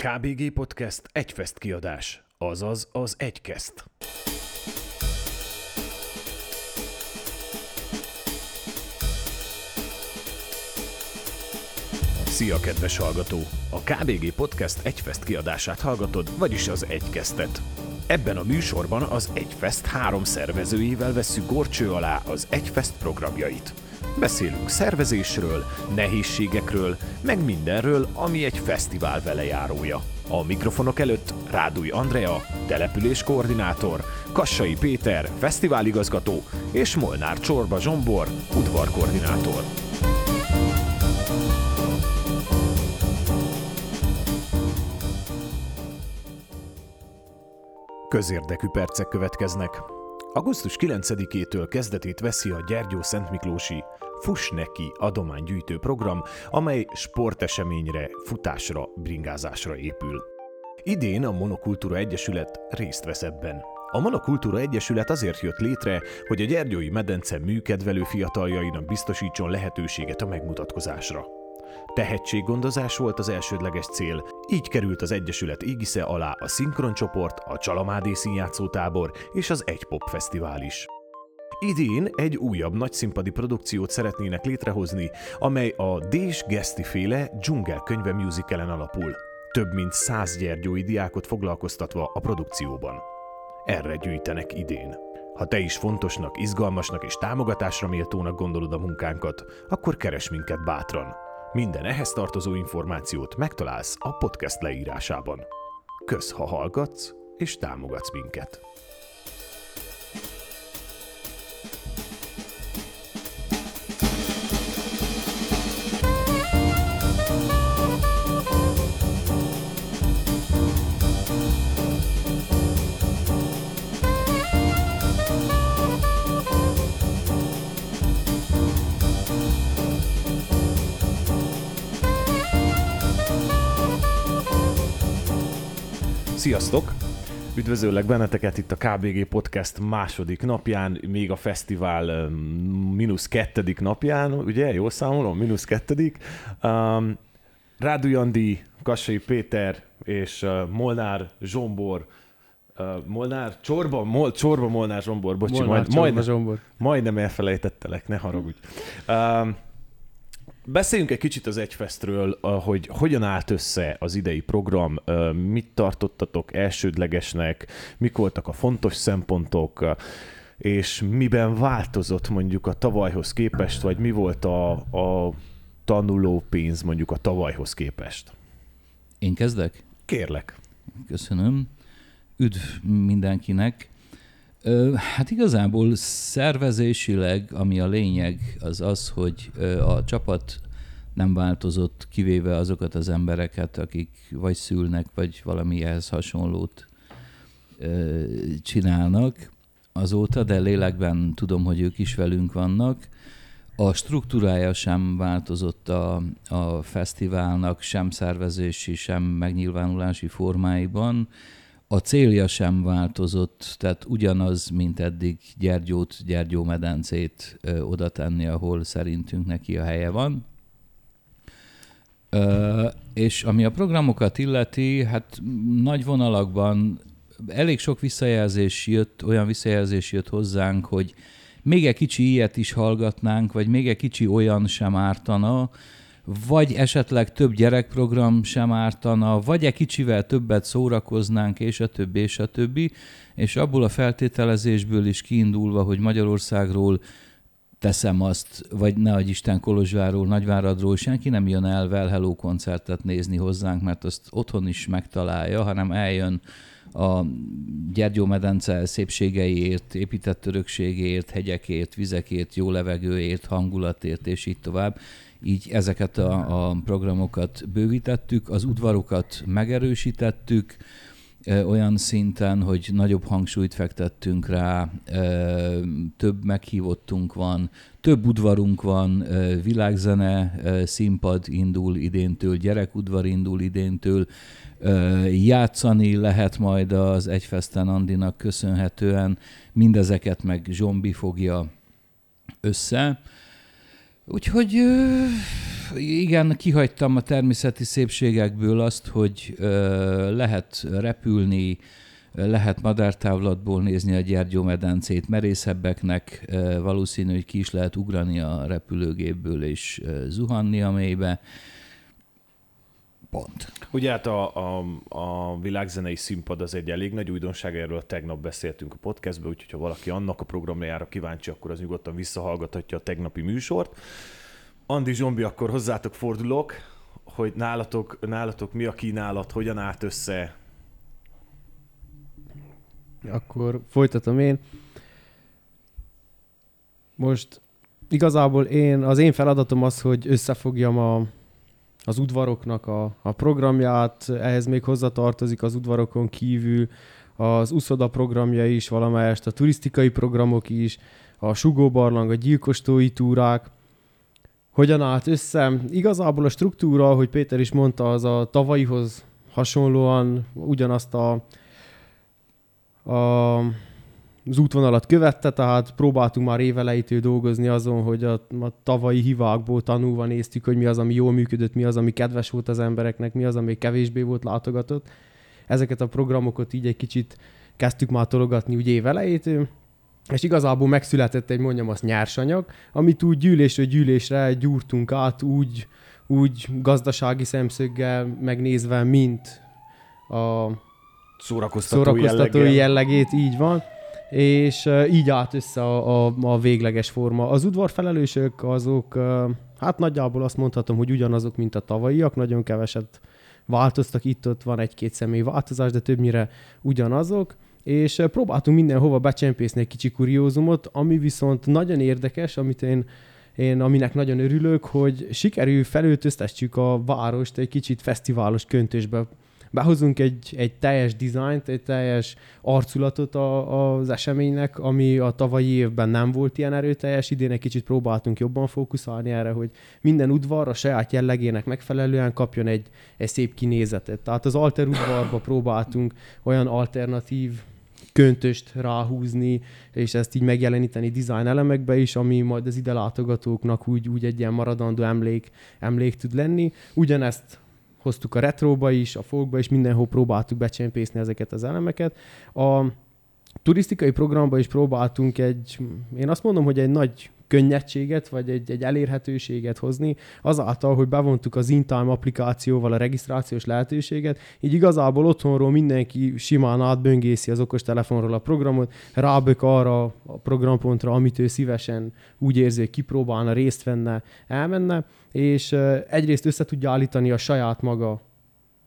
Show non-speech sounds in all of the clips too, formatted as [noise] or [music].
KBG Podcast egyfest kiadás, azaz az egykeszt. Szia, kedves hallgató! A KBG Podcast egyfest kiadását hallgatod, vagyis az egykesztet. Ebben a műsorban az Egyfest három szervezőjével vesszük gorcső alá az Egyfest programjait. Beszélünk szervezésről, nehézségekről, meg mindenről, ami egy fesztivál velejárója. A mikrofonok előtt Rádúj Andrea, település koordinátor, Kassai Péter, fesztiváligazgató és Molnár Csorba Zsombor, udvarkoordinátor. Közérdekű percek következnek. Augusztus 9-től kezdetét veszi a Gyergyó Szentmiklósi Fuss neki adománygyűjtő program, amely sporteseményre, futásra, bringázásra épül. Idén a Monokultúra Egyesület részt vesz ebben. A Monokultúra Egyesület azért jött létre, hogy a Gyergyói medence műkedvelő fiataljainak biztosítson lehetőséget a megmutatkozásra. Tehetséggondozás volt az elsődleges cél, így került az Egyesület égisze alá a Szinkroncsoport, a Csalamádi Színjátszótábor és az Egy Pop Fesztivál is. Idén egy újabb nagyszínpadi produkciót szeretnének létrehozni, amely a Dés Geszti féle dzsungel könyve musicalen alapul. Több mint száz gyergyói diákot foglalkoztatva a produkcióban. Erre gyűjtenek idén. Ha te is fontosnak, izgalmasnak és támogatásra méltónak gondolod a munkánkat, akkor keres minket bátran. Minden ehhez tartozó információt megtalálsz a podcast leírásában. Kösz, ha hallgatsz és támogatsz minket. Sziasztok! Üdvözöllek benneteket itt a KBG Podcast második napján, még a fesztivál mínusz kettedik napján, ugye? Jól számolom? Mínusz kettedik. Um, Rádu Jandi, Kassai Péter és uh, Molnár Zsombor uh, Molnár, Csorba, Mol, Csorba, Molnár, Zsombor, bocsi, Molnár, majd, Csorba, majdnem, Zsombor. majdnem elfelejtettelek, ne haragudj. Um, Beszéljünk egy kicsit az Egyfestről, hogy hogyan állt össze az idei program, mit tartottatok elsődlegesnek, mik voltak a fontos szempontok, és miben változott mondjuk a tavalyhoz képest, vagy mi volt a, a tanuló pénz mondjuk a tavalyhoz képest? Én kezdek? Kérlek. Köszönöm. Üdv mindenkinek. Hát igazából szervezésileg, ami a lényeg, az az, hogy a csapat nem változott, kivéve azokat az embereket, akik vagy szülnek, vagy valami ehhez hasonlót csinálnak azóta, de lélekben tudom, hogy ők is velünk vannak. A struktúrája sem változott a, a fesztiválnak, sem szervezési, sem megnyilvánulási formáiban a célja sem változott, tehát ugyanaz, mint eddig Gyergyót, Gyergyó medencét ö, oda tenni, ahol szerintünk neki a helye van. Ö, és ami a programokat illeti, hát nagy vonalakban elég sok visszajelzés jött, olyan visszajelzés jött hozzánk, hogy még egy kicsi ilyet is hallgatnánk, vagy még egy kicsi olyan sem ártana, vagy esetleg több gyerekprogram sem ártana, vagy egy kicsivel többet szórakoznánk, és a többi, és a többi. És abból a feltételezésből is kiindulva, hogy Magyarországról teszem azt, vagy ne adj Isten Kolozsváról, Nagyváradról, senki nem jön el Well Hello koncertet nézni hozzánk, mert azt otthon is megtalálja, hanem eljön a Gyergyó-medence szépségeiért, épített örökségért, hegyekért, vizekért, jó levegőért, hangulatért, és így tovább így ezeket a, a programokat bővítettük, az udvarokat megerősítettük, olyan szinten, hogy nagyobb hangsúlyt fektettünk rá, több meghívottunk van, több udvarunk van, világzene színpad indul idéntől, gyerekudvar indul idéntől, játszani lehet majd az Egyfesten Andinak köszönhetően, mindezeket meg Zsombi fogja össze. Úgyhogy igen, kihagytam a természeti szépségekből azt, hogy lehet repülni, lehet madártávlatból nézni a gyergyómedencét, merészebbeknek valószínű, hogy ki is lehet ugrani a repülőgépből és zuhanni a mélybe. Pont. Ugye hát a, a, a világzenei színpad az egy elég nagy újdonság, erről tegnap beszéltünk a podcastben, úgyhogy ha valaki annak a programjára kíváncsi, akkor az nyugodtan visszahallgathatja a tegnapi műsort. Andi Zsombi, akkor hozzátok fordulok, hogy nálatok, nálatok mi a kínálat, hogyan állt össze, akkor folytatom én. Most igazából én, az én feladatom az, hogy összefogjam a, az udvaroknak a, a programját, ehhez még hozzatartozik az udvarokon kívül az uszoda programja is, valamelyest a turisztikai programok is, a sugóbarlang, a gyilkostói túrák, hogyan állt össze. Igazából a struktúra, ahogy Péter is mondta, az a tavalyihoz hasonlóan ugyanazt a a, az útvonalat követte, tehát próbáltunk már évelejétől dolgozni azon, hogy a, a tavalyi hivákból tanulva néztük, hogy mi az, ami jól működött, mi az, ami kedves volt az embereknek, mi az, ami kevésbé volt látogatott. Ezeket a programokat így egy kicsit kezdtük már tologatni úgy évelejétől, és igazából megszületett egy, mondjam azt, nyersanyag, amit úgy gyűlésről gyűlésre gyúrtunk át, úgy, úgy gazdasági szemszöggel megnézve, mint a szórakoztató, szórakoztató jellegét, így van és így állt össze a, a, a végleges forma. Az udvarfelelősök azok, hát nagyjából azt mondhatom, hogy ugyanazok, mint a tavalyiak, nagyon keveset változtak, itt-ott van egy-két személy változás, de többnyire ugyanazok, és próbáltunk mindenhova becsempészni egy kicsi kuriózumot, ami viszont nagyon érdekes, amit én én aminek nagyon örülök, hogy sikerül felöltöztessük a várost egy kicsit fesztiválos köntösbe behozunk egy, egy teljes dizájnt, egy teljes arculatot a, az eseménynek, ami a tavalyi évben nem volt ilyen erőteljes, idén egy kicsit próbáltunk jobban fókuszálni erre, hogy minden udvar a saját jellegének megfelelően kapjon egy, egy szép kinézetet. Tehát az alter udvarba próbáltunk olyan alternatív köntöst ráhúzni, és ezt így megjeleníteni design elemekbe is, ami majd az ide látogatóknak úgy, úgy egy ilyen maradandó emlék, emlék tud lenni. Ugyanezt hoztuk a retróba is, a folkba is, mindenhol próbáltuk becsempészni ezeket az elemeket. A turisztikai programba is próbáltunk egy, én azt mondom, hogy egy nagy könnyedséget, vagy egy, egy elérhetőséget hozni, azáltal, hogy bevontuk az InTime applikációval a regisztrációs lehetőséget, így igazából otthonról mindenki simán átböngészi az okostelefonról a programot, rábök arra a programpontra, amit ő szívesen úgy érzi, hogy kipróbálna, részt venne, elmenne, és egyrészt össze tudja állítani a saját maga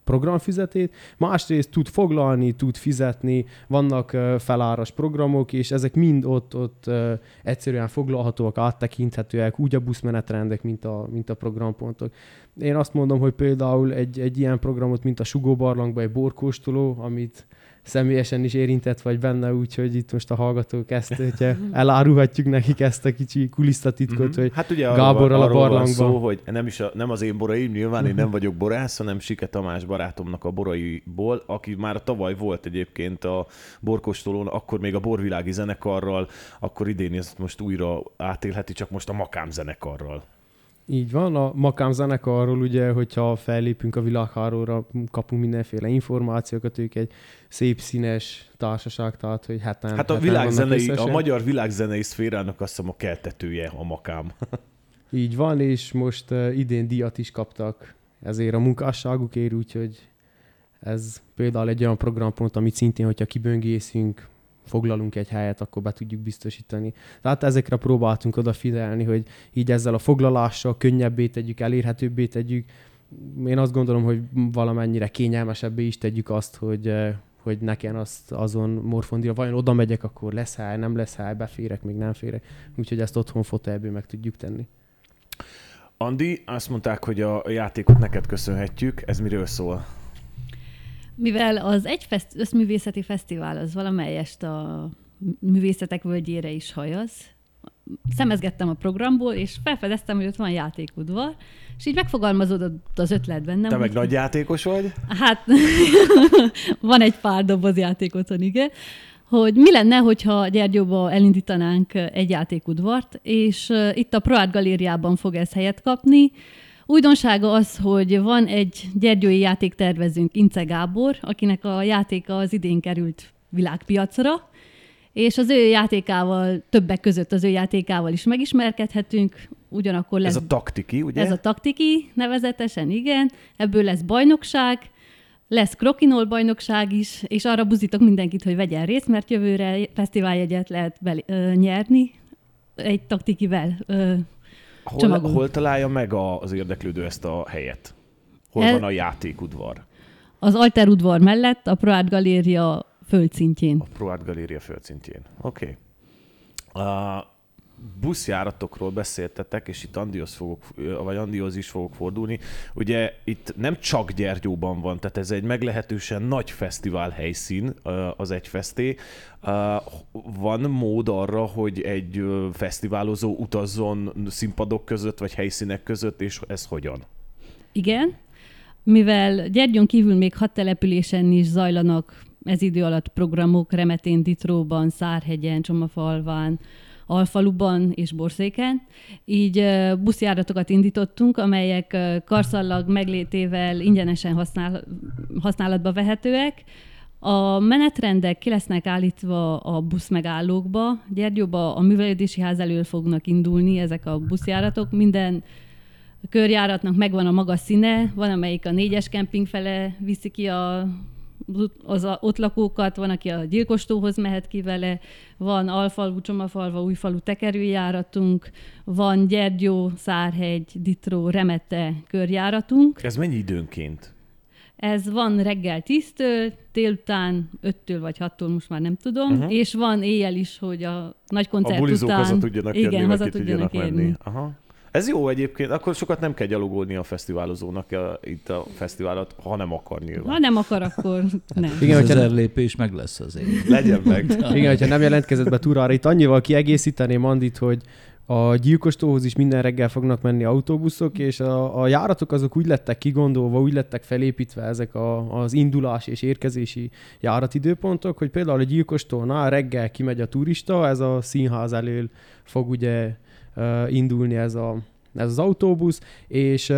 programfüzetét, másrészt tud foglalni, tud fizetni, vannak feláras programok, és ezek mind ott, ott egyszerűen foglalhatóak, áttekinthetőek, úgy a buszmenetrendek, mint a, mint a programpontok. Én azt mondom, hogy például egy, egy ilyen programot, mint a Sugó barlangban egy borkóstoló, amit személyesen is érintett vagy benne, úgyhogy itt most a hallgatók ezt, hogyha elárulhatjuk nekik ezt a kicsi kulisszatitkot, mm-hmm. hogy hát ugye Gáborral a barlangban. szó, hogy nem, is a, nem az én boraim, nyilván én nem vagyok borász, hanem Sike Tamás barátomnak a boraiból, aki már tavaly volt egyébként a borkostolón, akkor még a borvilági zenekarral, akkor idén ezt most újra átélheti, csak most a makám zenekarral. Így van, a Makám zenekarról ugye, hogyha fellépünk a világháróra, kapunk mindenféle információkat, ők egy szép színes társaság, tehát hogy heten Hát a, világzenei, a magyar világzenei szférának azt hiszem a keltetője a Makám. [laughs] Így van, és most uh, idén díjat is kaptak ezért a munkásságukért, úgyhogy ez például egy olyan programpont, amit szintén, hogyha kiböngészünk, foglalunk egy helyet, akkor be tudjuk biztosítani. Tehát ezekre próbáltunk odafigyelni, hogy így ezzel a foglalással könnyebbé tegyük, elérhetőbbé tegyük. Én azt gondolom, hogy valamennyire kényelmesebbé is tegyük azt, hogy eh, hogy nekem azt azon morfondira, vajon oda megyek, akkor lesz hely, nem lesz hely, beférek, még nem férek. Úgyhogy ezt otthon fotelből meg tudjuk tenni. Andi, azt mondták, hogy a játékot neked köszönhetjük. Ez miről szól? Mivel az egy fest, összművészeti fesztivál az valamelyest a művészetek völgyére is hajaz, szemezgettem a programból, és felfedeztem, hogy ott van játékudvar, és így megfogalmazódott az ötlet bennem. Te meg nagy játékos vagy? Hát, [laughs] van egy pár doboz játék otthon, igen. Hogy mi lenne, hogyha Gyergyóba elindítanánk egy játékudvart, és itt a ProArt galériában fog ez helyet kapni, Újdonsága az, hogy van egy gyergyói játéktervezőnk, Ince Gábor, akinek a játéka az idén került világpiacra, és az ő játékával, többek között az ő játékával is megismerkedhetünk, ugyanakkor lesz... Ez a taktiki, ugye? Ez a taktiki nevezetesen, igen. Ebből lesz bajnokság, lesz krokinol bajnokság is, és arra buzítok mindenkit, hogy vegyen részt, mert jövőre fesztiváljegyet lehet beli, ö, nyerni egy taktikivel ö, hol, hol találja meg a, az érdeklődő ezt a helyet? Hol El- van a játékudvar? az Alter udvar mellett a Proát Galéria földszintjén. A ProArt Galéria földszintjén. Oké. Okay. A buszjáratokról beszéltetek, és itt Andihoz, fogok, vagy Andihoz is fogok fordulni. Ugye itt nem csak Gyergyóban van, tehát ez egy meglehetősen nagy fesztivál helyszín, az egyfeszté. Ö, Van mód arra, hogy egy fesztiválozó utazzon színpadok között, vagy helyszínek között, és ez hogyan? Igen, mivel Gyergyon kívül még hat településen is zajlanak ez idő alatt programok, Remetén, Ditróban, Szárhegyen, Csomafalván, Alfaluban és Borszéken. Így buszjáratokat indítottunk, amelyek karszallag meglétével ingyenesen használ, használatba vehetőek. A menetrendek ki lesznek állítva a buszmegállókba. Gyergyóba a művelődési ház elől fognak indulni ezek a buszjáratok. Minden körjáratnak megvan a maga színe, van, amelyik a négyes kemping fele viszi ki a, az a, ott lakókat, van, aki a gyilkostóhoz mehet ki vele, van Alfalvu, Csomafalva, Újfalu tekerőjáratunk, van Gyergyó, Szárhegy, Ditró, Remete körjáratunk. Ez mennyi időnként? Ez van reggel 10-től, délután 5-től vagy 6-tól, most már nem tudom, uh-huh. és van éjjel is, hogy a nagy A koncert bulizók után... haza tudjanak igen, jönni, haza tudjanak érni. menni. Aha. Ez jó egyébként, akkor sokat nem kell gyalogolni a fesztiválozónak a, itt a fesztiválat, ha nem akar nyilván. Ha nem akar, akkor nem. Igen, Igen, hogyha- ezer lépés meg lesz azért. Legyen meg. [laughs] Igen, hogyha nem jelentkezett be túrára, itt annyival kiegészíteném Andit, hogy a gyilkostóhoz is minden reggel fognak menni autóbuszok, és a, a járatok azok úgy lettek kigondolva, úgy lettek felépítve ezek a, az indulás és érkezési járatidőpontok, hogy például a gyilkostónál reggel kimegy a turista, ez a színház elől fog ugye indulni ez, a, ez az autóbusz, és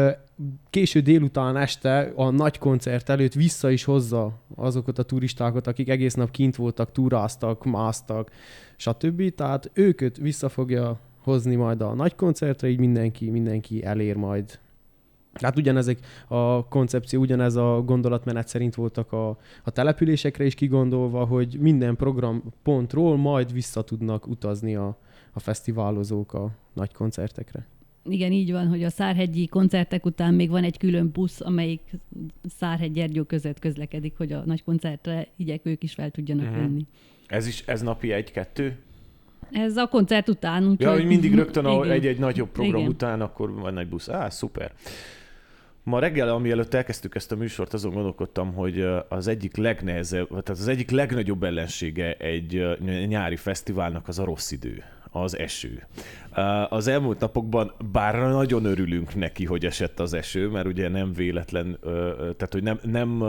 késő délután este a nagy koncert előtt vissza is hozza azokat a turistákat, akik egész nap kint voltak, túráztak, másztak, stb. Tehát őket vissza fogja hozni majd a nagy koncertre, így mindenki, mindenki elér majd. Hát ugyanezek a koncepció, ugyanez a gondolatmenet szerint voltak a, a településekre is kigondolva, hogy minden programpontról majd vissza tudnak utazni a, a fesztiválozók a nagy koncertekre. Igen, így van, hogy a Szárhegyi koncertek után még van egy külön busz, amelyik Szárhegy Gyergyó között közlekedik, hogy a nagy koncertre igyek ők is fel tudjanak Mhm. venni. Ez is, ez napi egy-kettő? Ez a koncert után, úgyhogy... Ja, hogy mindig rögtön a, [laughs] egy-egy nagyobb program Igen. után, akkor van egy busz. Á, szuper. Ma reggel, amielőtt elkezdtük ezt a műsort, azon gondolkodtam, hogy az egyik legnehezebb, tehát az egyik legnagyobb ellensége egy nyári fesztiválnak az a rossz idő, az eső. Az elmúlt napokban, bár nagyon örülünk neki, hogy esett az eső, mert ugye nem véletlen, tehát hogy nem, nem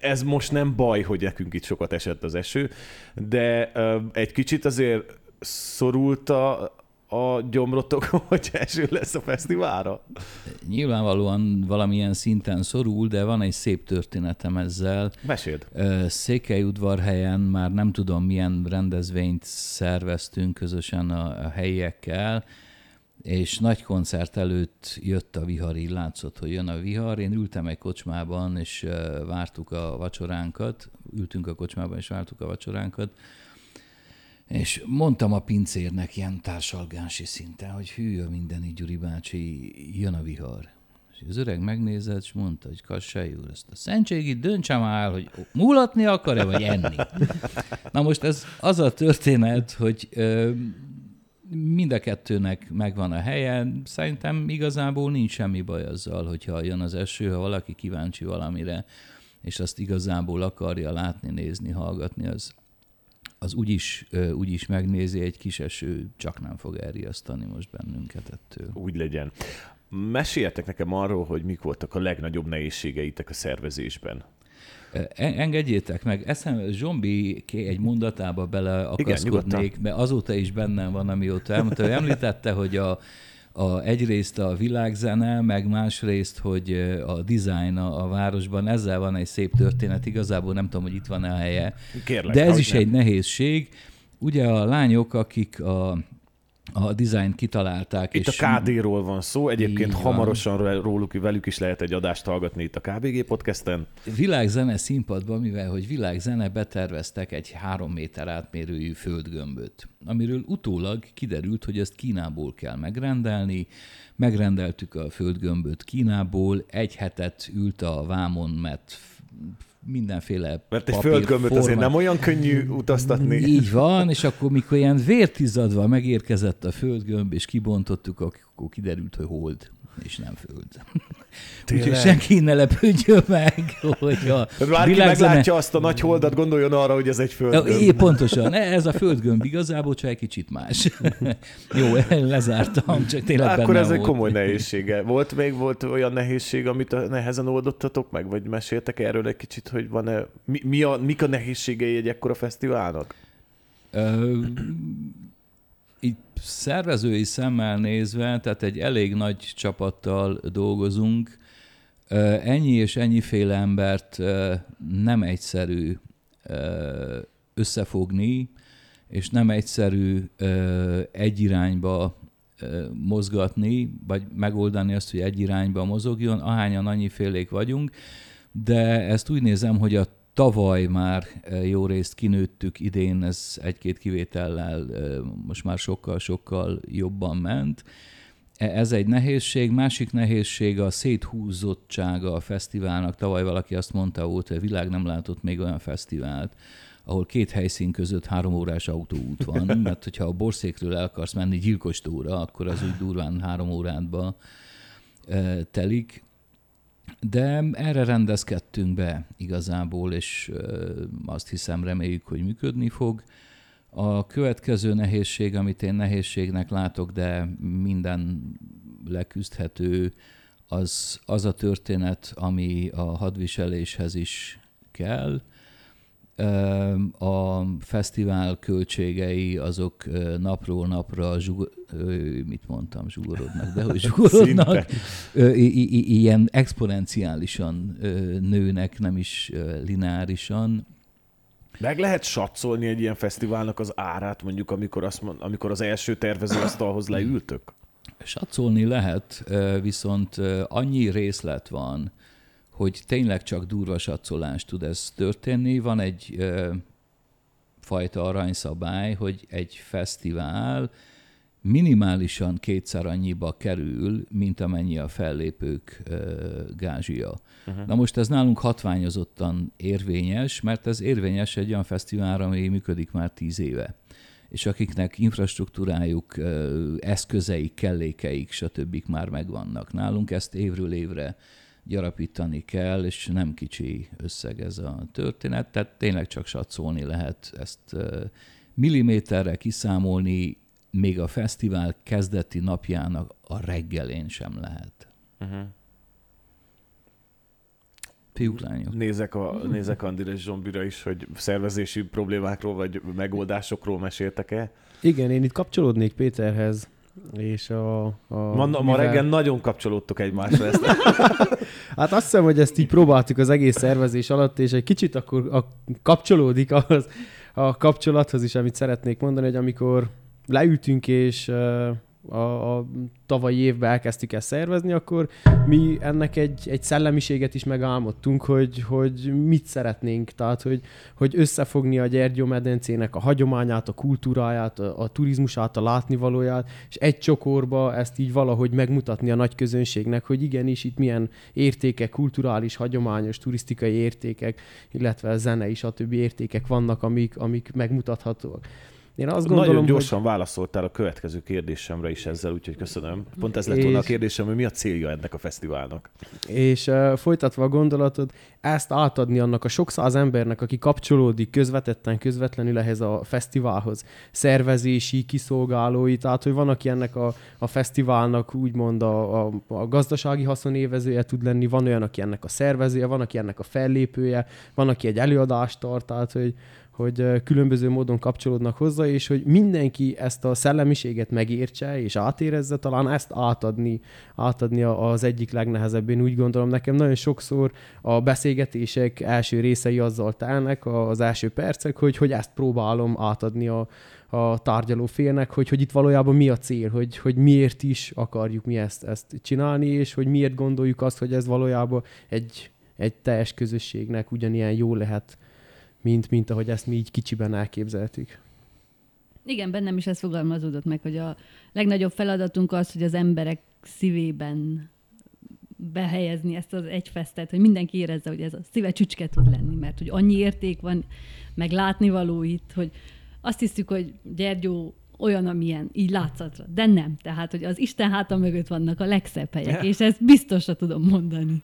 ez most nem baj, hogy nekünk itt sokat esett az eső, de egy kicsit azért szorult a, gyomrotok, [laughs] hogy eső lesz a fesztiválra? Nyilvánvalóan valamilyen szinten szorul, de van egy szép történetem ezzel. Meséld. Székelyudvarhelyen már nem tudom milyen rendezvényt szerveztünk közösen a, a helyiekkel, és nagy koncert előtt jött a vihar, így látszott, hogy jön a vihar. Én ültem egy kocsmában, és vártuk a vacsoránkat, ültünk a kocsmában, és vártuk a vacsoránkat, és mondtam a pincérnek ilyen társalgási szinten, hogy hű, a mindeni Gyuri bácsi, jön a vihar. És az öreg megnézett, és mondta, hogy Kassai úr, ezt a szentségit döntse már hogy mulatni akar-e, vagy enni. Na most ez az a történet, hogy ö, mind a kettőnek megvan a helye. Szerintem igazából nincs semmi baj azzal, hogyha jön az eső, ha valaki kíváncsi valamire, és azt igazából akarja látni, nézni, hallgatni, az, az úgyis, úgyis megnézi, egy kis eső csak nem fog elriasztani most bennünket ettől. Úgy legyen. Meséljetek nekem arról, hogy mik voltak a legnagyobb nehézségeitek a szervezésben. Engedjétek meg, eszem, Zsombi egy mondatába bele nyugodtan. akaszkodnék, mert azóta is bennem van, amióta elmondta. Ő említette, hogy a, a, egyrészt a világzene, meg másrészt, hogy a design a, a városban, ezzel van egy szép történet, igazából nem tudom, hogy itt van-e a helye. Kérlek, De ez is nem. egy nehézség. Ugye a lányok, akik a, a dizájn kitalálták. Itt és a KD-ról van szó, egyébként van. hamarosan róluk, velük is lehet egy adást hallgatni itt a KBG podcasten. Világzene színpadban, mivel hogy világzene beterveztek egy három méter átmérőjű földgömböt, amiről utólag kiderült, hogy ezt Kínából kell megrendelni. Megrendeltük a földgömböt Kínából, egy hetet ült a vámon, mert mindenféle Mert egy földgömböt azért nem olyan könnyű utaztatni. Így van, és akkor mikor ilyen vértizadva megérkezett a földgömb, és kibontottuk, akkor kiderült, hogy hold, és nem föld. [laughs] Úgyhogy senki ne lepődjön meg, hogy a Bárki világzene... meglátja azt a nagy holdat, gondoljon arra, hogy ez egy földgömb. é, pontosan, ez a földgömb igazából csak egy kicsit más. [laughs] Jó, lezártam, csak tényleg Akkor benne ez egy volt. komoly nehézsége. Volt még volt olyan nehézség, amit nehezen oldottatok meg, vagy meséltek erről egy kicsit, hogy van-e, mi, mi a, mik a nehézségei egy ekkora fesztiválnak? Ö, szervezői szemmel nézve, tehát egy elég nagy csapattal dolgozunk, ennyi és ennyiféle embert nem egyszerű összefogni, és nem egyszerű egy irányba mozgatni, vagy megoldani azt, hogy egy irányba mozogjon, ahányan annyifélék vagyunk, de ezt úgy nézem, hogy a tavaly már ö, jó részt kinőttük, idén ez egy-két kivétellel ö, most már sokkal-sokkal jobban ment. E- Ez egy nehézség. Másik nehézség a széthúzottsága a fesztiválnak. Tavaly valaki azt mondta hogy a világ nem látott még olyan fesztivált, ahol két helyszín között három órás autóút van, [laughs] mert hogyha a borszékről el akarsz menni gyilkos túra, akkor az úgy durván három órádba e, telik. De erre rendezkedtünk be igazából, és azt hiszem, reméljük, hogy működni fog. A következő nehézség, amit én nehézségnek látok, de minden leküzdhető, az, az a történet, ami a hadviseléshez is kell. A fesztivál költségei azok napról napra zsug, mit mondtam, zsugorodnak, de hogy [laughs] zsugorodnak, ilyen exponenciálisan nőnek, nem is lineárisan. Meg lehet satszolni egy ilyen fesztiválnak az árát, mondjuk amikor, azt mond, amikor az első tervezőasztalhoz leültök? Satszolni lehet, viszont annyi részlet van, hogy tényleg csak durva satszolás tud ez történni. Van egy ö, fajta aranyszabály, hogy egy fesztivál minimálisan kétszer annyiba kerül, mint amennyi a fellépők ö, gázsia. Uh-huh. Na most ez nálunk hatványozottan érvényes, mert ez érvényes egy olyan fesztiválra, ami működik már tíz éve és akiknek infrastruktúrájuk, eszközeik, kellékeik, stb. már megvannak. Nálunk ezt évről évre gyarapítani kell, és nem kicsi összeg ez a történet, tehát tényleg csak satszolni lehet ezt milliméterre kiszámolni, még a fesztivál kezdeti napjának a reggelén sem lehet. Uh-huh. Fiúk, lányok. Nézek, a, nézek Andire és Zsombira is, hogy szervezési problémákról vagy megoldásokról meséltek-e. Igen, én itt kapcsolódnék Péterhez, és a... a Ma, ma mivel- reggel nagyon kapcsolódtok egymásra. [laughs] Ezt. Hát azt hiszem, hogy ezt így próbáltuk az egész szervezés alatt, és egy kicsit akkor a, kapcsolódik az, a kapcsolathoz is, amit szeretnék mondani, hogy amikor leültünk és a, a tavalyi évben elkezdtük ezt szervezni, akkor mi ennek egy, egy szellemiséget is megálmodtunk, hogy, hogy mit szeretnénk, tehát hogy, hogy összefogni a Gyergyó medencének a hagyományát, a kultúráját, a, a turizmusát, a látnivalóját, és egy csokorba ezt így valahogy megmutatni a nagy közönségnek, hogy igenis itt milyen értékek, kulturális, hagyományos, turisztikai értékek, illetve zenei, stb. értékek vannak, amik, amik megmutathatóak. Én azt gondolom, Nagyon hogy... gyorsan válaszoltál a következő kérdésemre is ezzel, úgyhogy köszönöm. Pont ez lett volna a És- kérdésem, hogy mi a célja ennek a fesztiválnak. És uh, folytatva a gondolatod, ezt átadni annak a sok száz embernek, aki kapcsolódik közvetetten, közvetlenül ehhez a fesztiválhoz, szervezési, kiszolgálói, tehát hogy van, aki ennek a, a fesztiválnak úgymond a, a, a gazdasági haszonévezője tud lenni, van olyan, aki ennek a szervezője, van, aki ennek a fellépője, van, aki egy előadást tart, tehát hogy, hogy különböző módon kapcsolódnak hozzá, és hogy mindenki ezt a szellemiséget megértse, és átérezze, talán ezt átadni, átadni az egyik legnehezebb. Én úgy gondolom, nekem nagyon sokszor a beszélgetések első részei azzal telnek, az első percek, hogy, hogy ezt próbálom átadni a, a tárgyaló félnek, hogy, hogy itt valójában mi a cél, hogy, hogy miért is akarjuk mi ezt, ezt csinálni, és hogy miért gondoljuk azt, hogy ez valójában egy, egy teljes közösségnek ugyanilyen jó lehet, mint, mint ahogy ezt mi így kicsiben elképzeltük. Igen, bennem is ez fogalmazódott meg, hogy a legnagyobb feladatunk az, hogy az emberek szívében behelyezni ezt az egyfesztet, hogy mindenki érezze, hogy ez a szíve csücske tud lenni, mert hogy annyi érték van, meg látnivaló itt, hogy azt hiszük, hogy Gyergyó olyan, amilyen, így látszatra. De nem. Tehát, hogy az Isten háta mögött vannak a legszebb helyek, és ezt biztosra tudom mondani.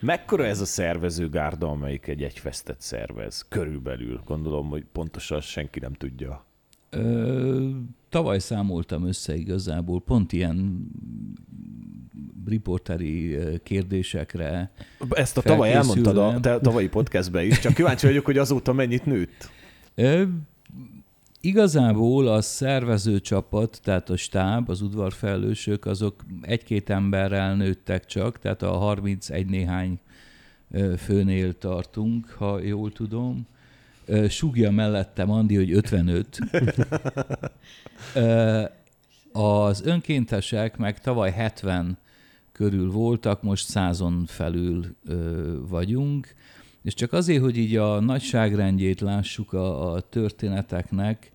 Mekkora ez a szervezőgárda, amelyik egy egyfesztet szervez? Körülbelül. Gondolom, hogy pontosan senki nem tudja. Ö, tavaly számoltam össze igazából, pont ilyen riporteri kérdésekre. Ezt a tavaly elmondtad a tavalyi podcastben is, csak kíváncsi vagyok, hogy azóta mennyit nőtt. Ö, Igazából a szervező csapat, tehát a stáb, az udvarfelelősök, azok egy-két emberrel nőttek csak, tehát a 31 néhány főnél tartunk, ha jól tudom. Sugja mellettem Andi, hogy 55. Az önkéntesek meg tavaly 70 körül voltak, most százon felül vagyunk. És csak azért, hogy így a nagyságrendjét lássuk a, a történeteknek,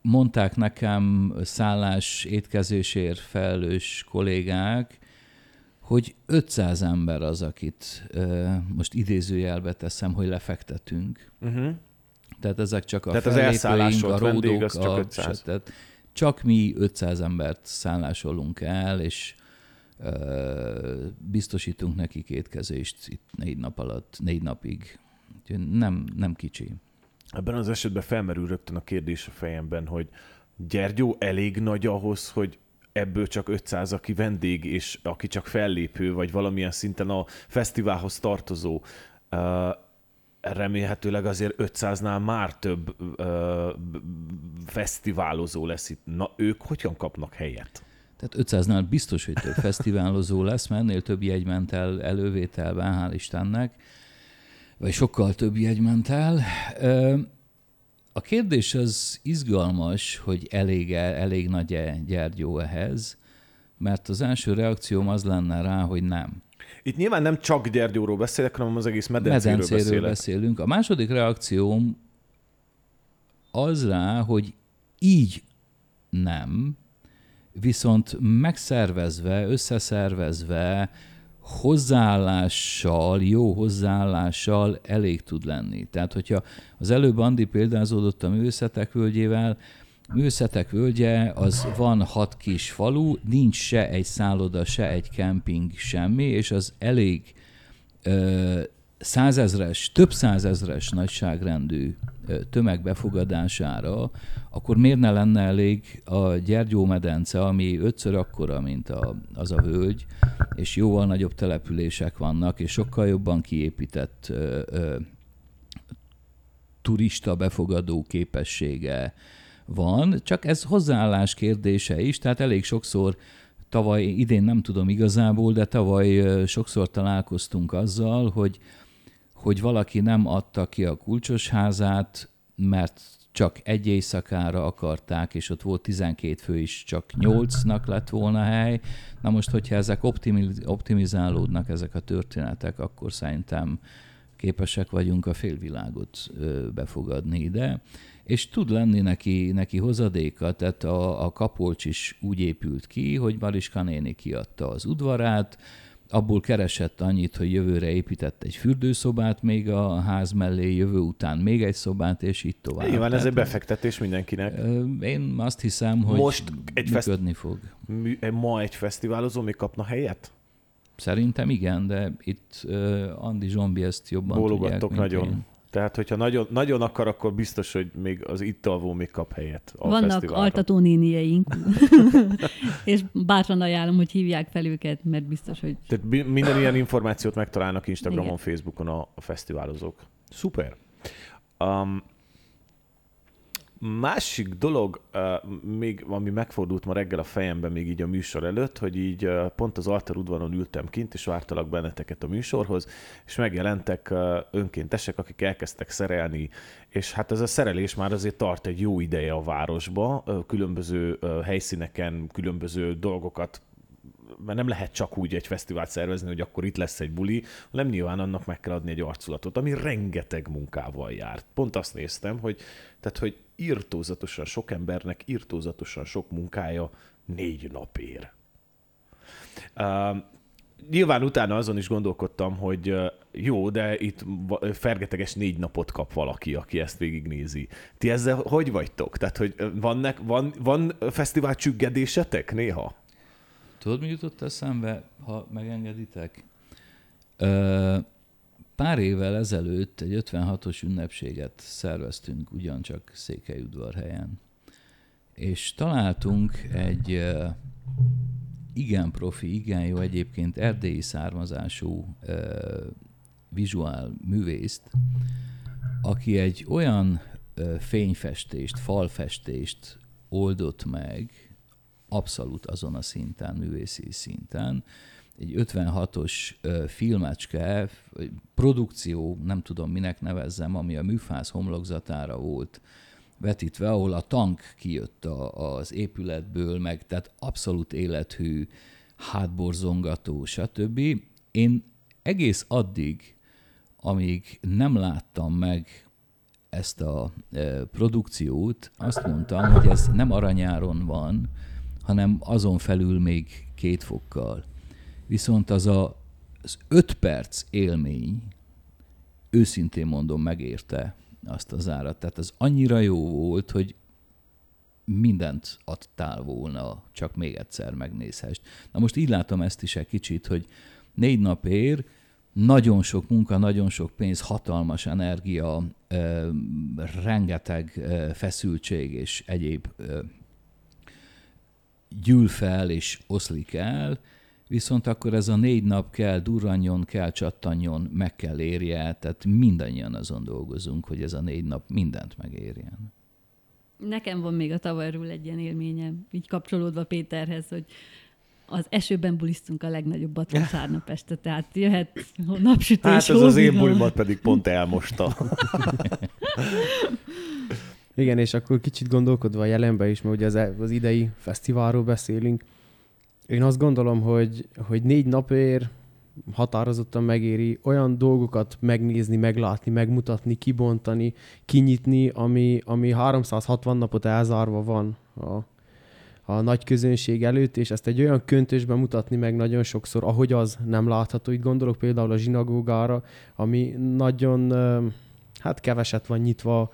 mondták nekem szállás étkezésért felelős kollégák, hogy 500 ember az, akit most idézőjelbe teszem, hogy lefektetünk. Uh-huh. Tehát ezek csak a tehát az elszállás a ródok, az csak 500. A, tehát csak mi 500 embert szállásolunk el, és biztosítunk nekik étkezést itt négy nap alatt, négy napig. Nem, nem kicsi. Ebben az esetben felmerül rögtön a kérdés a fejemben, hogy Gyergyó elég nagy ahhoz, hogy ebből csak 500, aki vendég, és aki csak fellépő, vagy valamilyen szinten a fesztiválhoz tartozó. Remélhetőleg azért 500-nál már több fesztiválozó lesz itt. Na, ők hogyan kapnak helyet? Tehát 500-nál biztos, hogy több fesztiválozó lesz, mert ennél több jegy ment el elővételben, hál' Istennek, vagy sokkal több jegy ment el. A kérdés az izgalmas, hogy elég, elég nagy-e Gyergyó ehhez, mert az első reakcióm az lenne rá, hogy nem. Itt nyilván nem csak Gyergyóról beszélek, hanem az egész medencéről, medencéről beszélek. beszélünk. A második reakcióm az rá, hogy így nem, viszont megszervezve, összeszervezve, hozzáállással, jó hozzáállással elég tud lenni. Tehát, hogyha az előbb Andi példázódott a művészetek völgyével, Művészetek völgye, az van hat kis falu, nincs se egy szálloda, se egy kemping, semmi, és az elég ö, százezres, több százezres nagyságrendű tömegbefogadására, akkor miért ne lenne elég a Gyergyó medence, ami ötször akkora, mint a, az a völgy, és jóval nagyobb települések vannak, és sokkal jobban kiépített ö, ö, turista befogadó képessége van, csak ez hozzáállás kérdése is, tehát elég sokszor tavaly, idén nem tudom igazából, de tavaly sokszor találkoztunk azzal, hogy hogy valaki nem adta ki a kulcsos házát, mert csak egy éjszakára akarták, és ott volt 12 fő is, csak 8-nak lett volna hely. Na most, hogyha ezek optimizálódnak, ezek a történetek, akkor szerintem képesek vagyunk a félvilágot befogadni ide. És tud lenni neki, neki hozadéka, tehát a, a kapolcs is úgy épült ki, hogy Mariska néni kiadta az udvarát, abból keresett annyit, hogy jövőre épített egy fürdőszobát még a ház mellé, jövő után még egy szobát, és így tovább. Nyilván ez egy befektetés mindenkinek. Én azt hiszem, hogy Most egy működni fest... fog. Ma egy fesztiválozó még kapna helyet? Szerintem igen, de itt uh, Andi Zsombi ezt jobban Bólogattok tudják, nagyon. Én. Tehát, hogyha nagyon, nagyon akar, akkor biztos, hogy még az itt alvó még kap helyet a Vannak fesztiválra. altató nénieink, [laughs] és bátran ajánlom, hogy hívják fel őket, mert biztos, hogy... Tehát minden ilyen információt megtalálnak Instagramon, Igen. Facebookon a, a fesztiválozók. Szuper. Um, Másik dolog, még ami megfordult ma reggel a fejemben még így a műsor előtt, hogy így pont az altar udvaron ültem kint, és vártalak benneteket a műsorhoz, és megjelentek önkéntesek, akik elkezdtek szerelni, és hát ez a szerelés már azért tart egy jó ideje a városba, különböző helyszíneken, különböző dolgokat mert nem lehet csak úgy egy fesztivált szervezni, hogy akkor itt lesz egy buli, hanem nyilván annak meg kell adni egy arculatot, ami rengeteg munkával járt. Pont azt néztem, hogy, tehát, hogy írtózatosan sok embernek, írtózatosan sok munkája négy napér. Uh, nyilván utána azon is gondolkodtam, hogy jó, de itt fergeteges négy napot kap valaki, aki ezt végignézi. Ti ezzel hogy vagytok? Tehát, hogy van, van, van fesztivál csüggedésetek néha? Tudod, mi jutott eszembe, ha megengeditek? Pár évvel ezelőtt egy 56-os ünnepséget szerveztünk ugyancsak Székelyudvarhelyen. És találtunk egy igen profi, igen jó egyébként erdélyi származású vizuál művészt, aki egy olyan fényfestést, falfestést oldott meg, abszolút azon a szinten, művészi szinten, egy 56-os filmecske, produkció, nem tudom minek nevezzem, ami a műfáz homlokzatára volt vetítve, ahol a tank kijött a, az épületből, meg tehát abszolút élethű, hátborzongató, stb. Én egész addig, amíg nem láttam meg ezt a produkciót, azt mondtam, hogy ez nem aranyáron van, hanem azon felül még két fokkal. Viszont az a, az öt perc élmény, őszintén mondom, megérte azt az árat. Tehát az annyira jó volt, hogy mindent adtál volna, csak még egyszer megnézhest. Na most így látom ezt is egy kicsit, hogy négy nap ér, nagyon sok munka, nagyon sok pénz, hatalmas energia, rengeteg feszültség és egyéb gyűl fel és oszlik el, viszont akkor ez a négy nap kell, durranjon, kell csattanjon, meg kell érje, tehát mindannyian azon dolgozunk, hogy ez a négy nap mindent megérjen. Nekem van még a tavalyról egy ilyen élményem, így kapcsolódva Péterhez, hogy az esőben bulisztunk a legnagyobbat vasárnap [laughs] este, tehát jöhet napsütés. Hát ez az én bulimat pedig pont elmosta. [laughs] Igen, és akkor kicsit gondolkodva a jelenbe is, mert ugye az, e- az idei fesztiválról beszélünk, én azt gondolom, hogy, hogy négy napért határozottan megéri olyan dolgokat megnézni, meglátni, megmutatni, kibontani, kinyitni, ami, ami 360 napot elzárva van a, a nagy közönség előtt, és ezt egy olyan köntösben mutatni meg nagyon sokszor, ahogy az nem látható. Itt gondolok például a zsinagógára, ami nagyon hát keveset van nyitva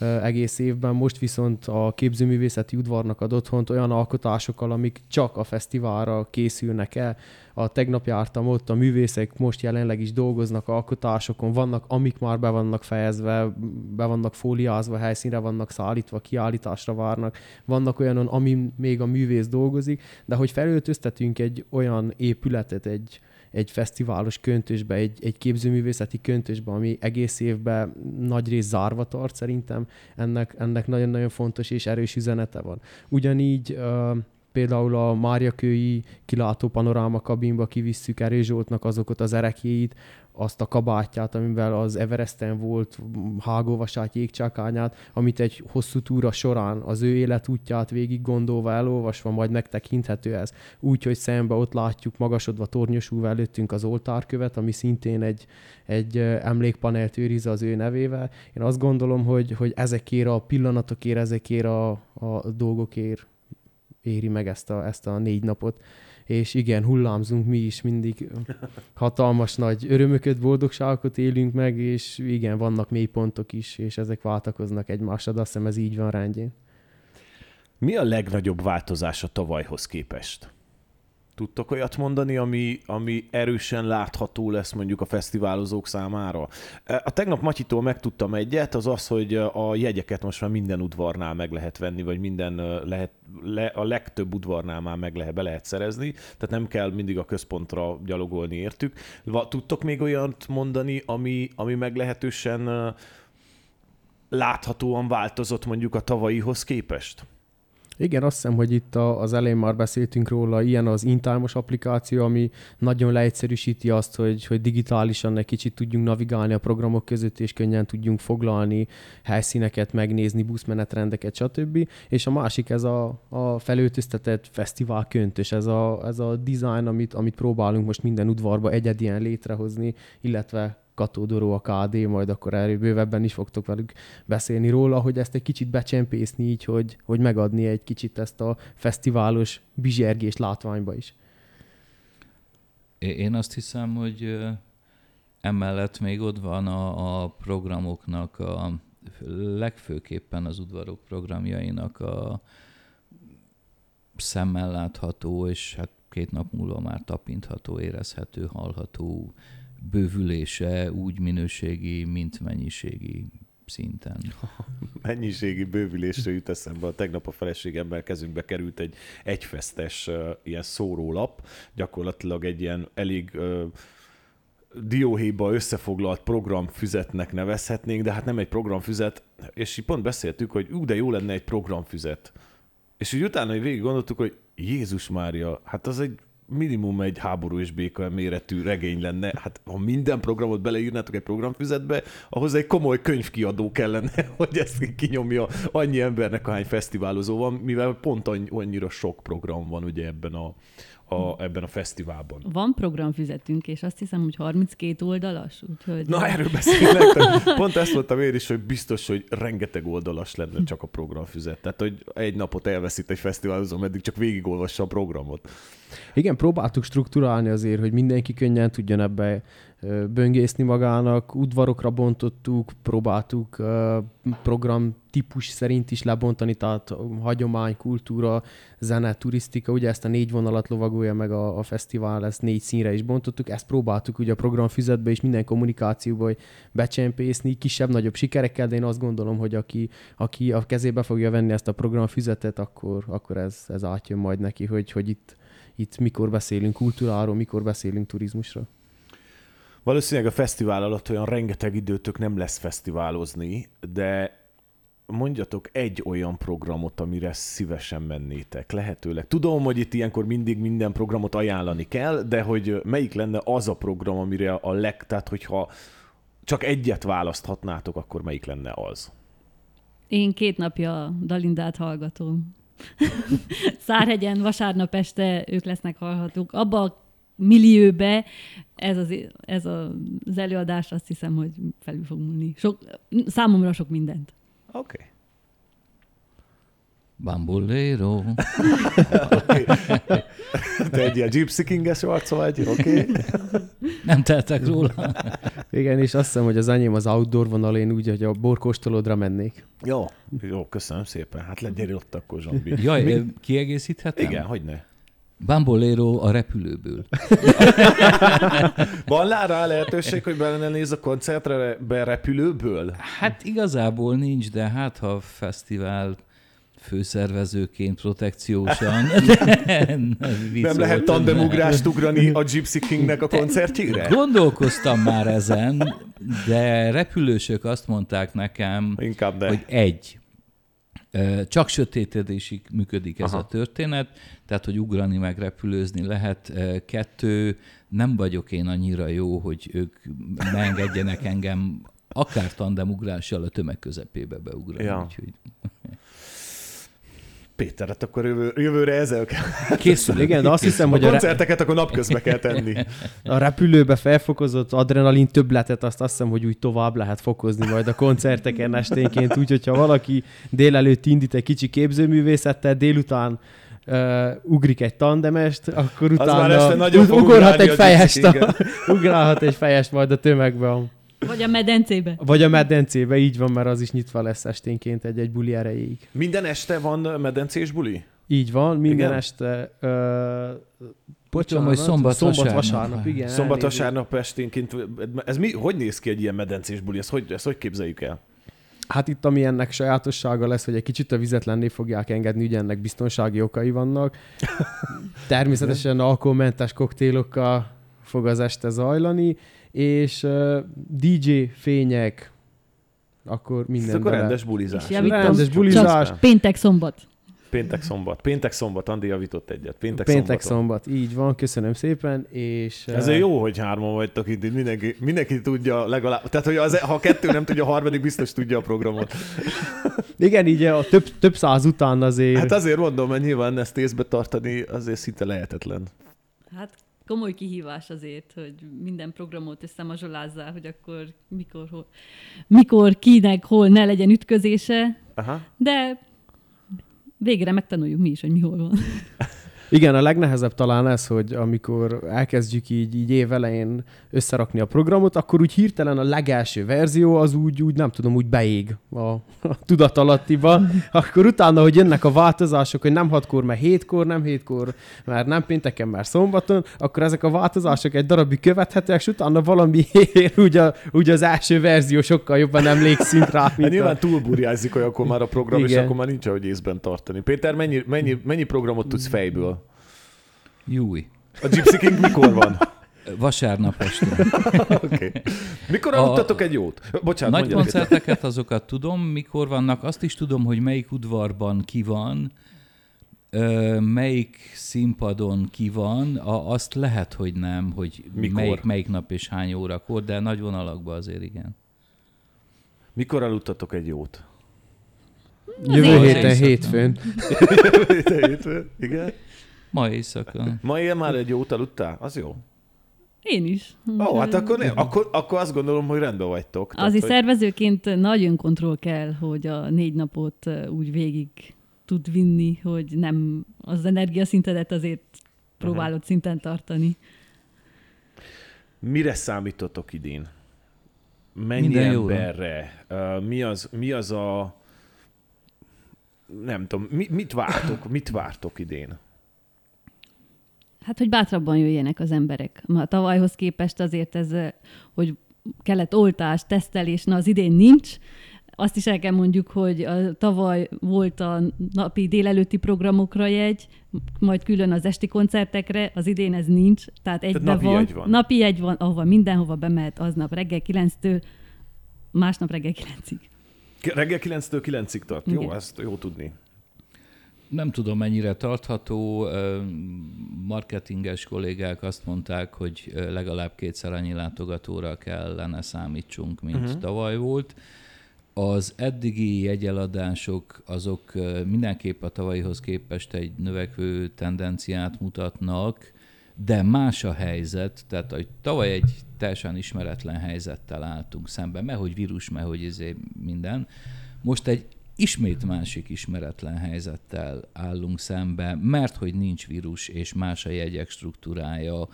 egész évben, most viszont a képzőművészeti udvarnak ad otthont olyan alkotásokkal, amik csak a fesztiválra készülnek el. A tegnap jártam ott, a művészek most jelenleg is dolgoznak alkotásokon, vannak, amik már be vannak fejezve, be vannak fóliázva, helyszínre vannak szállítva, kiállításra várnak, vannak olyanon, ami még a művész dolgozik, de hogy felöltöztetünk egy olyan épületet, egy, egy fesztiválos köntösbe, egy, egy képzőművészeti köntösbe, ami egész évben nagy rész zárva tart szerintem, ennek, ennek nagyon-nagyon fontos és erős üzenete van. Ugyanígy uh, például a Máriakői kilátó panoráma kabinba kivisszük Erős Zsoltnak azokat az erekjét, azt a kabátját, amivel az Everesten volt, hágóvasát, jégcsákányát, amit egy hosszú túra során az ő életútját végig gondolva, elolvasva, majd megtekinthető ez. Úgy, hogy szembe ott látjuk magasodva tornyosulva előttünk az oltárkövet, ami szintén egy, egy emlékpanelt őriz az ő nevével. Én azt gondolom, hogy, hogy ezekért a pillanatokért, ezekért a, a dolgokért éri meg ezt a, ezt a négy napot és igen, hullámzunk mi is mindig, hatalmas nagy örömöket, boldogságokat élünk meg, és igen, vannak mélypontok is, és ezek váltakoznak egymásra, de azt hiszem ez így van rendjén. Mi a legnagyobb változás a tavalyhoz képest? Tudtok olyat mondani, ami, ami erősen látható lesz mondjuk a fesztiválozók számára? A tegnap Matyitól megtudtam egyet, az az, hogy a jegyeket most már minden udvarnál meg lehet venni, vagy minden lehet, le, a legtöbb udvarnál már meg lehet, be lehet szerezni, tehát nem kell mindig a központra gyalogolni értük. Tudtok még olyat mondani, ami, ami meglehetősen láthatóan változott mondjuk a tavalyihoz képest? Igen, azt hiszem, hogy itt az elején már beszéltünk róla, ilyen az intámos applikáció, ami nagyon leegyszerűsíti azt, hogy, hogy digitálisan egy kicsit tudjunk navigálni a programok között, és könnyen tudjunk foglalni helyszíneket, megnézni buszmenetrendeket, stb. És a másik ez a, a felöltöztetett fesztivál köntös, ez a, ez a design, amit, amit próbálunk most minden udvarba egyedien létrehozni, illetve Katódoró a KD, majd akkor erről bővebben is fogtok velük beszélni róla, hogy ezt egy kicsit becsempészni így, hogy, hogy megadni egy kicsit ezt a fesztiválos bizsergés látványba is. Én azt hiszem, hogy emellett még ott van a, a programoknak, a legfőképpen az udvarok programjainak a szemmel látható, és hát két nap múlva már tapintható, érezhető, hallható bővülése úgy minőségi, mint mennyiségi szinten. [laughs] Mennyiségi bővülésre jut eszembe. A tegnap a feleségemmel kezünkbe került egy egyfesztes ilyen szórólap, gyakorlatilag egy ilyen elég uh, dióhéjba összefoglalt programfüzetnek nevezhetnénk, de hát nem egy programfüzet, és így pont beszéltük, hogy ú, de jó lenne egy programfüzet. És úgy utána végig gondoltuk, hogy Jézus Mária, hát az egy minimum egy háború és béka méretű regény lenne. Hát ha minden programot beleírnátok egy programfüzetbe, ahhoz egy komoly könyvkiadó kellene, [laughs] hogy ezt kinyomja annyi embernek, ahány fesztiválozó van, mivel pont annyira sok program van ugye ebben a, a, ebben a fesztiválban. Van programfüzetünk, és azt hiszem, hogy 32 oldalas, úgyhogy... Na, erről beszélek. Pont ezt mondtam én is, hogy biztos, hogy rengeteg oldalas lenne csak a programfüzet. Tehát, hogy egy napot elveszít egy fesztiválozó, meddig csak végigolvassa a programot. Igen, próbáltuk strukturálni azért, hogy mindenki könnyen tudjon ebbe böngészni magának, udvarokra bontottuk, próbáltuk program típus szerint is lebontani, tehát hagyomány, kultúra, zene, turisztika, ugye ezt a négy vonalat lovagolja meg a, a fesztivál, ezt négy színre is bontottuk, ezt próbáltuk ugye a programfüzetbe és minden kommunikációba hogy becsempészni, kisebb-nagyobb sikerekkel, de én azt gondolom, hogy aki, aki a kezébe fogja venni ezt a programfüzetet, akkor, akkor ez, ez átjön majd neki, hogy, hogy itt, itt mikor beszélünk kultúráról, mikor beszélünk turizmusról. Valószínűleg a fesztivál alatt olyan rengeteg időtök nem lesz fesztiválozni, de mondjatok egy olyan programot, amire szívesen mennétek, lehetőleg. Tudom, hogy itt ilyenkor mindig minden programot ajánlani kell, de hogy melyik lenne az a program, amire a leg, tehát hogyha csak egyet választhatnátok, akkor melyik lenne az? Én két napja Dalindát hallgatom. [laughs] Szárhegyen vasárnap este ők lesznek hallhatók. Abba a millióbe ez az, ez az előadás azt hiszem, hogy felül fog múlni. Sok, számomra sok mindent. Oké. Okay. Bambolero. okay. [laughs] Te egy ilyen Gypsy King-es arca vagy, oké? Okay. Nem tehetek róla. Igen, és azt hiszem, hogy az enyém az outdoor vonal, én úgy, hogy a borkóstolódra mennék. Jó, jó, köszönöm szépen. Hát legyél ott akkor, Zsombi. Jaj, Mi? kiegészíthetem? Igen, hogy ne. Bambolero a repülőből. Van rá lehetőség, hogy benne néz a koncertre be repülőből? Hát igazából nincs, de hát ha a fesztivál főszervezőként protekciósan. [laughs] Nem lehet tandemugrást ugrani a Gypsy Kingnek a koncertjére? Gondolkoztam már ezen, de repülősök azt mondták nekem, Inkább de. hogy egy, csak sötétedésig működik ez Aha. a történet, tehát hogy ugrani meg repülőzni lehet. Kettő, nem vagyok én annyira jó, hogy ők megengedjenek engem akár tandemugrással a tömeg közepébe beugrani. Ja. Úgyhogy... Péter, hát akkor jövő, jövőre ezzel kell. Készül, igen, de azt hiszem, a hogy a koncerteket akkor napközbe kell tenni. A repülőbe felfokozott adrenalin többletet, azt azt hiszem, hogy úgy tovább lehet fokozni majd a koncerteken esténként, úgyhogy ha valaki délelőtt indít egy kicsi képzőművészettel, délután uh, ugrik egy tandemest, akkor utána ugorhat egy fejest, a, ugrálhat egy fejest majd a tömegbe. Vagy a medencébe. Vagy a medencébe, így van, mert az is nyitva lesz esténként egy-egy buli erejéig. Minden este van medencés buli? Így van, minden Igen? este ö, Tudom, hogy szombat, szombat vasárnap. vasárnap, igen. Szombat, elnézést. vasárnap esténként, ez mi, hogy néz ki egy ilyen medencés buli? Ezt hogy, ezt hogy képzeljük el? Hát itt, ami ennek sajátossága lesz, hogy egy kicsit a vizet lenné fogják engedni, ugye ennek biztonsági okai vannak. [laughs] Természetesen alkoholmentes koktélokkal fog az este zajlani, és uh, DJ fények, akkor Ez minden akkor bele. rendes bulizás. És javítom, Rendes bulizás. Csak péntek, szombat. Péntek szombat. Péntek szombat, Andi javított egyet. Péntek, Péntek szombat, így van, köszönöm szépen, és... uh, Ezért jó, hogy hárman vagytok itt, mindenki, mindenki tudja legalább, tehát hogy az, ha a kettő nem tudja, a harmadik biztos tudja a programot. Igen, így a több, több száz után azért... Hát azért mondom, mert nyilván ezt észbe tartani azért szinte lehetetlen. Hát komoly kihívás azért, hogy minden programot összemazsolázzál, hogy akkor mikor, hol, mikor, kinek, hol ne legyen ütközése, Aha. de végre megtanuljuk mi is, hogy mi hol van. [laughs] Igen, a legnehezebb talán ez, hogy amikor elkezdjük így, így év elején összerakni a programot, akkor úgy hirtelen a legelső verzió az úgy, úgy nem tudom, úgy beég a, a tudatalattiba. Akkor utána, hogy jönnek a változások, hogy nem hatkor, mert hétkor, nem hétkor, mert nem pénteken, már szombaton, akkor ezek a változások egy darabig követhetőek, és utána valamiért úgy, a, úgy az első verzió sokkal jobban emlékszünk rá, Hát mint a... nyilván túlburjázik olyankor már a program, és Igen. akkor már nincs ahogy észben tartani. Péter, mennyi, mennyi, mennyi programot tudsz fejből? Júj. A Gypsy King mikor van? Vasárnap este. [laughs] Okay. Mikor aludtatok egy jót? Bocsánat, Nagy koncerteket azokat tudom, mikor vannak, azt is tudom, hogy melyik udvarban ki van, melyik színpadon ki van, a, azt lehet, hogy nem, hogy Mikor? melyik, melyik nap és hány órakor, de nagy vonalakban azért igen. Mikor aludtatok egy jót? Jövő héten, éjszaka. [laughs] hétfőn. Igen? Ma éjszaka. Ma éjjel már egy jót aludtál? Az jó. Én is. Ó, hát akkor, nem, akkor, akkor azt gondolom, hogy rendben vagytok. Tehát, Azért hogy... szervezőként nagy önkontroll kell, hogy a négy napot úgy végig tud vinni, hogy nem az energiaszintedet azért próbálod szinten tartani. Mire számítotok idén? Mennyi Minden jóra. emberre? Uh, mi, az, mi az a... Nem tudom, mi, mit vártok? Mit vártok idén? Hát, hogy bátrabban jöjjenek az emberek. Ma a tavalyhoz képest azért ez, ö, hogy kellett oltás, tesztelés, na az idén nincs. Azt is el kell mondjuk, hogy a, tavaly volt a napi délelőtti programokra jegy, majd külön az esti koncertekre, az idén ez nincs, tehát egyben napi van. jegy van. Napi jegy van, ahova mindenhova bemehet aznap reggel 9-től, másnap reggel 9-ig. K- Reggel 9-től 9-ig tart. Jó, Igen. ezt jó tudni. Nem tudom, mennyire tartható. Marketinges kollégák azt mondták, hogy legalább kétszer annyi látogatóra kellene számítsunk, mint uh-huh. tavaly volt. Az eddigi jegyeladások azok mindenképp a tavalyihoz képest egy növekvő tendenciát mutatnak, de más a helyzet, tehát hogy tavaly egy teljesen ismeretlen helyzettel álltunk szemben, mert hogy vírus, mert hogy izé minden. Most egy ismét másik ismeretlen helyzettel állunk szembe, mert hogy nincs vírus, és más a jegyek struktúrája,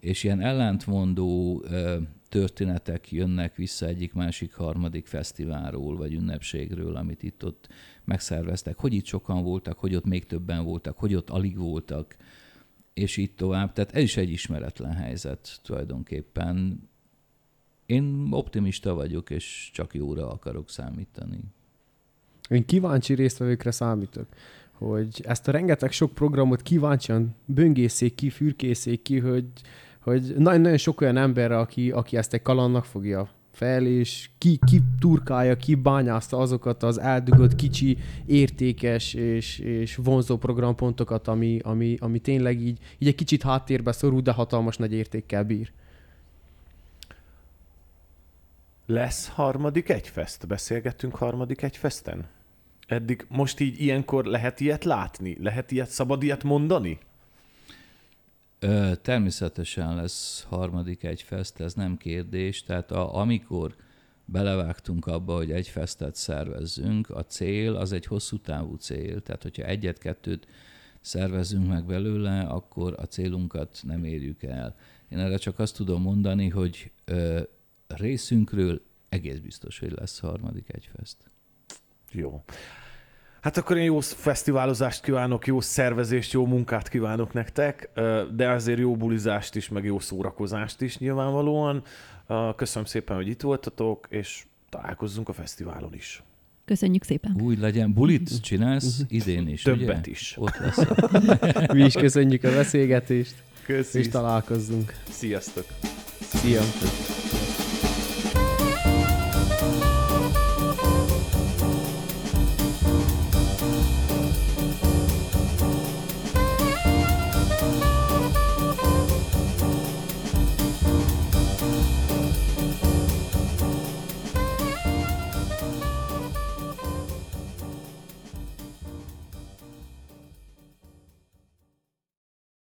és ilyen ellentmondó történetek jönnek vissza egyik, másik, harmadik fesztiválról, vagy ünnepségről, amit itt-ott megszerveztek. Hogy itt sokan voltak, hogy ott még többen voltak, hogy ott alig voltak, és így tovább. Tehát ez is egy ismeretlen helyzet tulajdonképpen. Én optimista vagyok, és csak jóra akarok számítani. Én kíváncsi résztvevőkre számítok, hogy ezt a rengeteg sok programot kíváncsian böngészék ki, fürkészék ki, hogy, hogy nagyon-nagyon sok olyan ember, aki, aki ezt egy kalannak fogja fel, és ki, ki turkálja, ki bányászta azokat az eldugott, kicsi, értékes és, és vonzó programpontokat, ami, ami, ami tényleg így, így egy kicsit háttérbe szorul, de hatalmas nagy értékkel bír. Lesz harmadik egyfest? Beszélgettünk harmadik egyfesten? Eddig most így ilyenkor lehet ilyet látni? Lehet ilyet, szabad ilyet mondani? Ö, természetesen lesz harmadik egy fest, ez nem kérdés. Tehát a, amikor belevágtunk abba, hogy egy festet szervezzünk, a cél az egy hosszú távú cél. Tehát, hogyha egyet-kettőt szervezzünk meg belőle, akkor a célunkat nem érjük el. Én erre csak azt tudom mondani, hogy ö, részünkről egész biztos, hogy lesz harmadik egy fest. Jó. Hát akkor én jó fesztiválozást kívánok, jó szervezést, jó munkát kívánok nektek, de azért jó bulizást is, meg jó szórakozást is nyilvánvalóan. Köszönöm szépen, hogy itt voltatok, és találkozzunk a fesztiválon is. Köszönjük szépen. Úgy legyen. Bulit csinálsz idén is, Többet ugye? is. Ott lesz. [laughs] Mi is köszönjük a beszélgetést, Köszi. és találkozzunk. Sziasztok! Szia!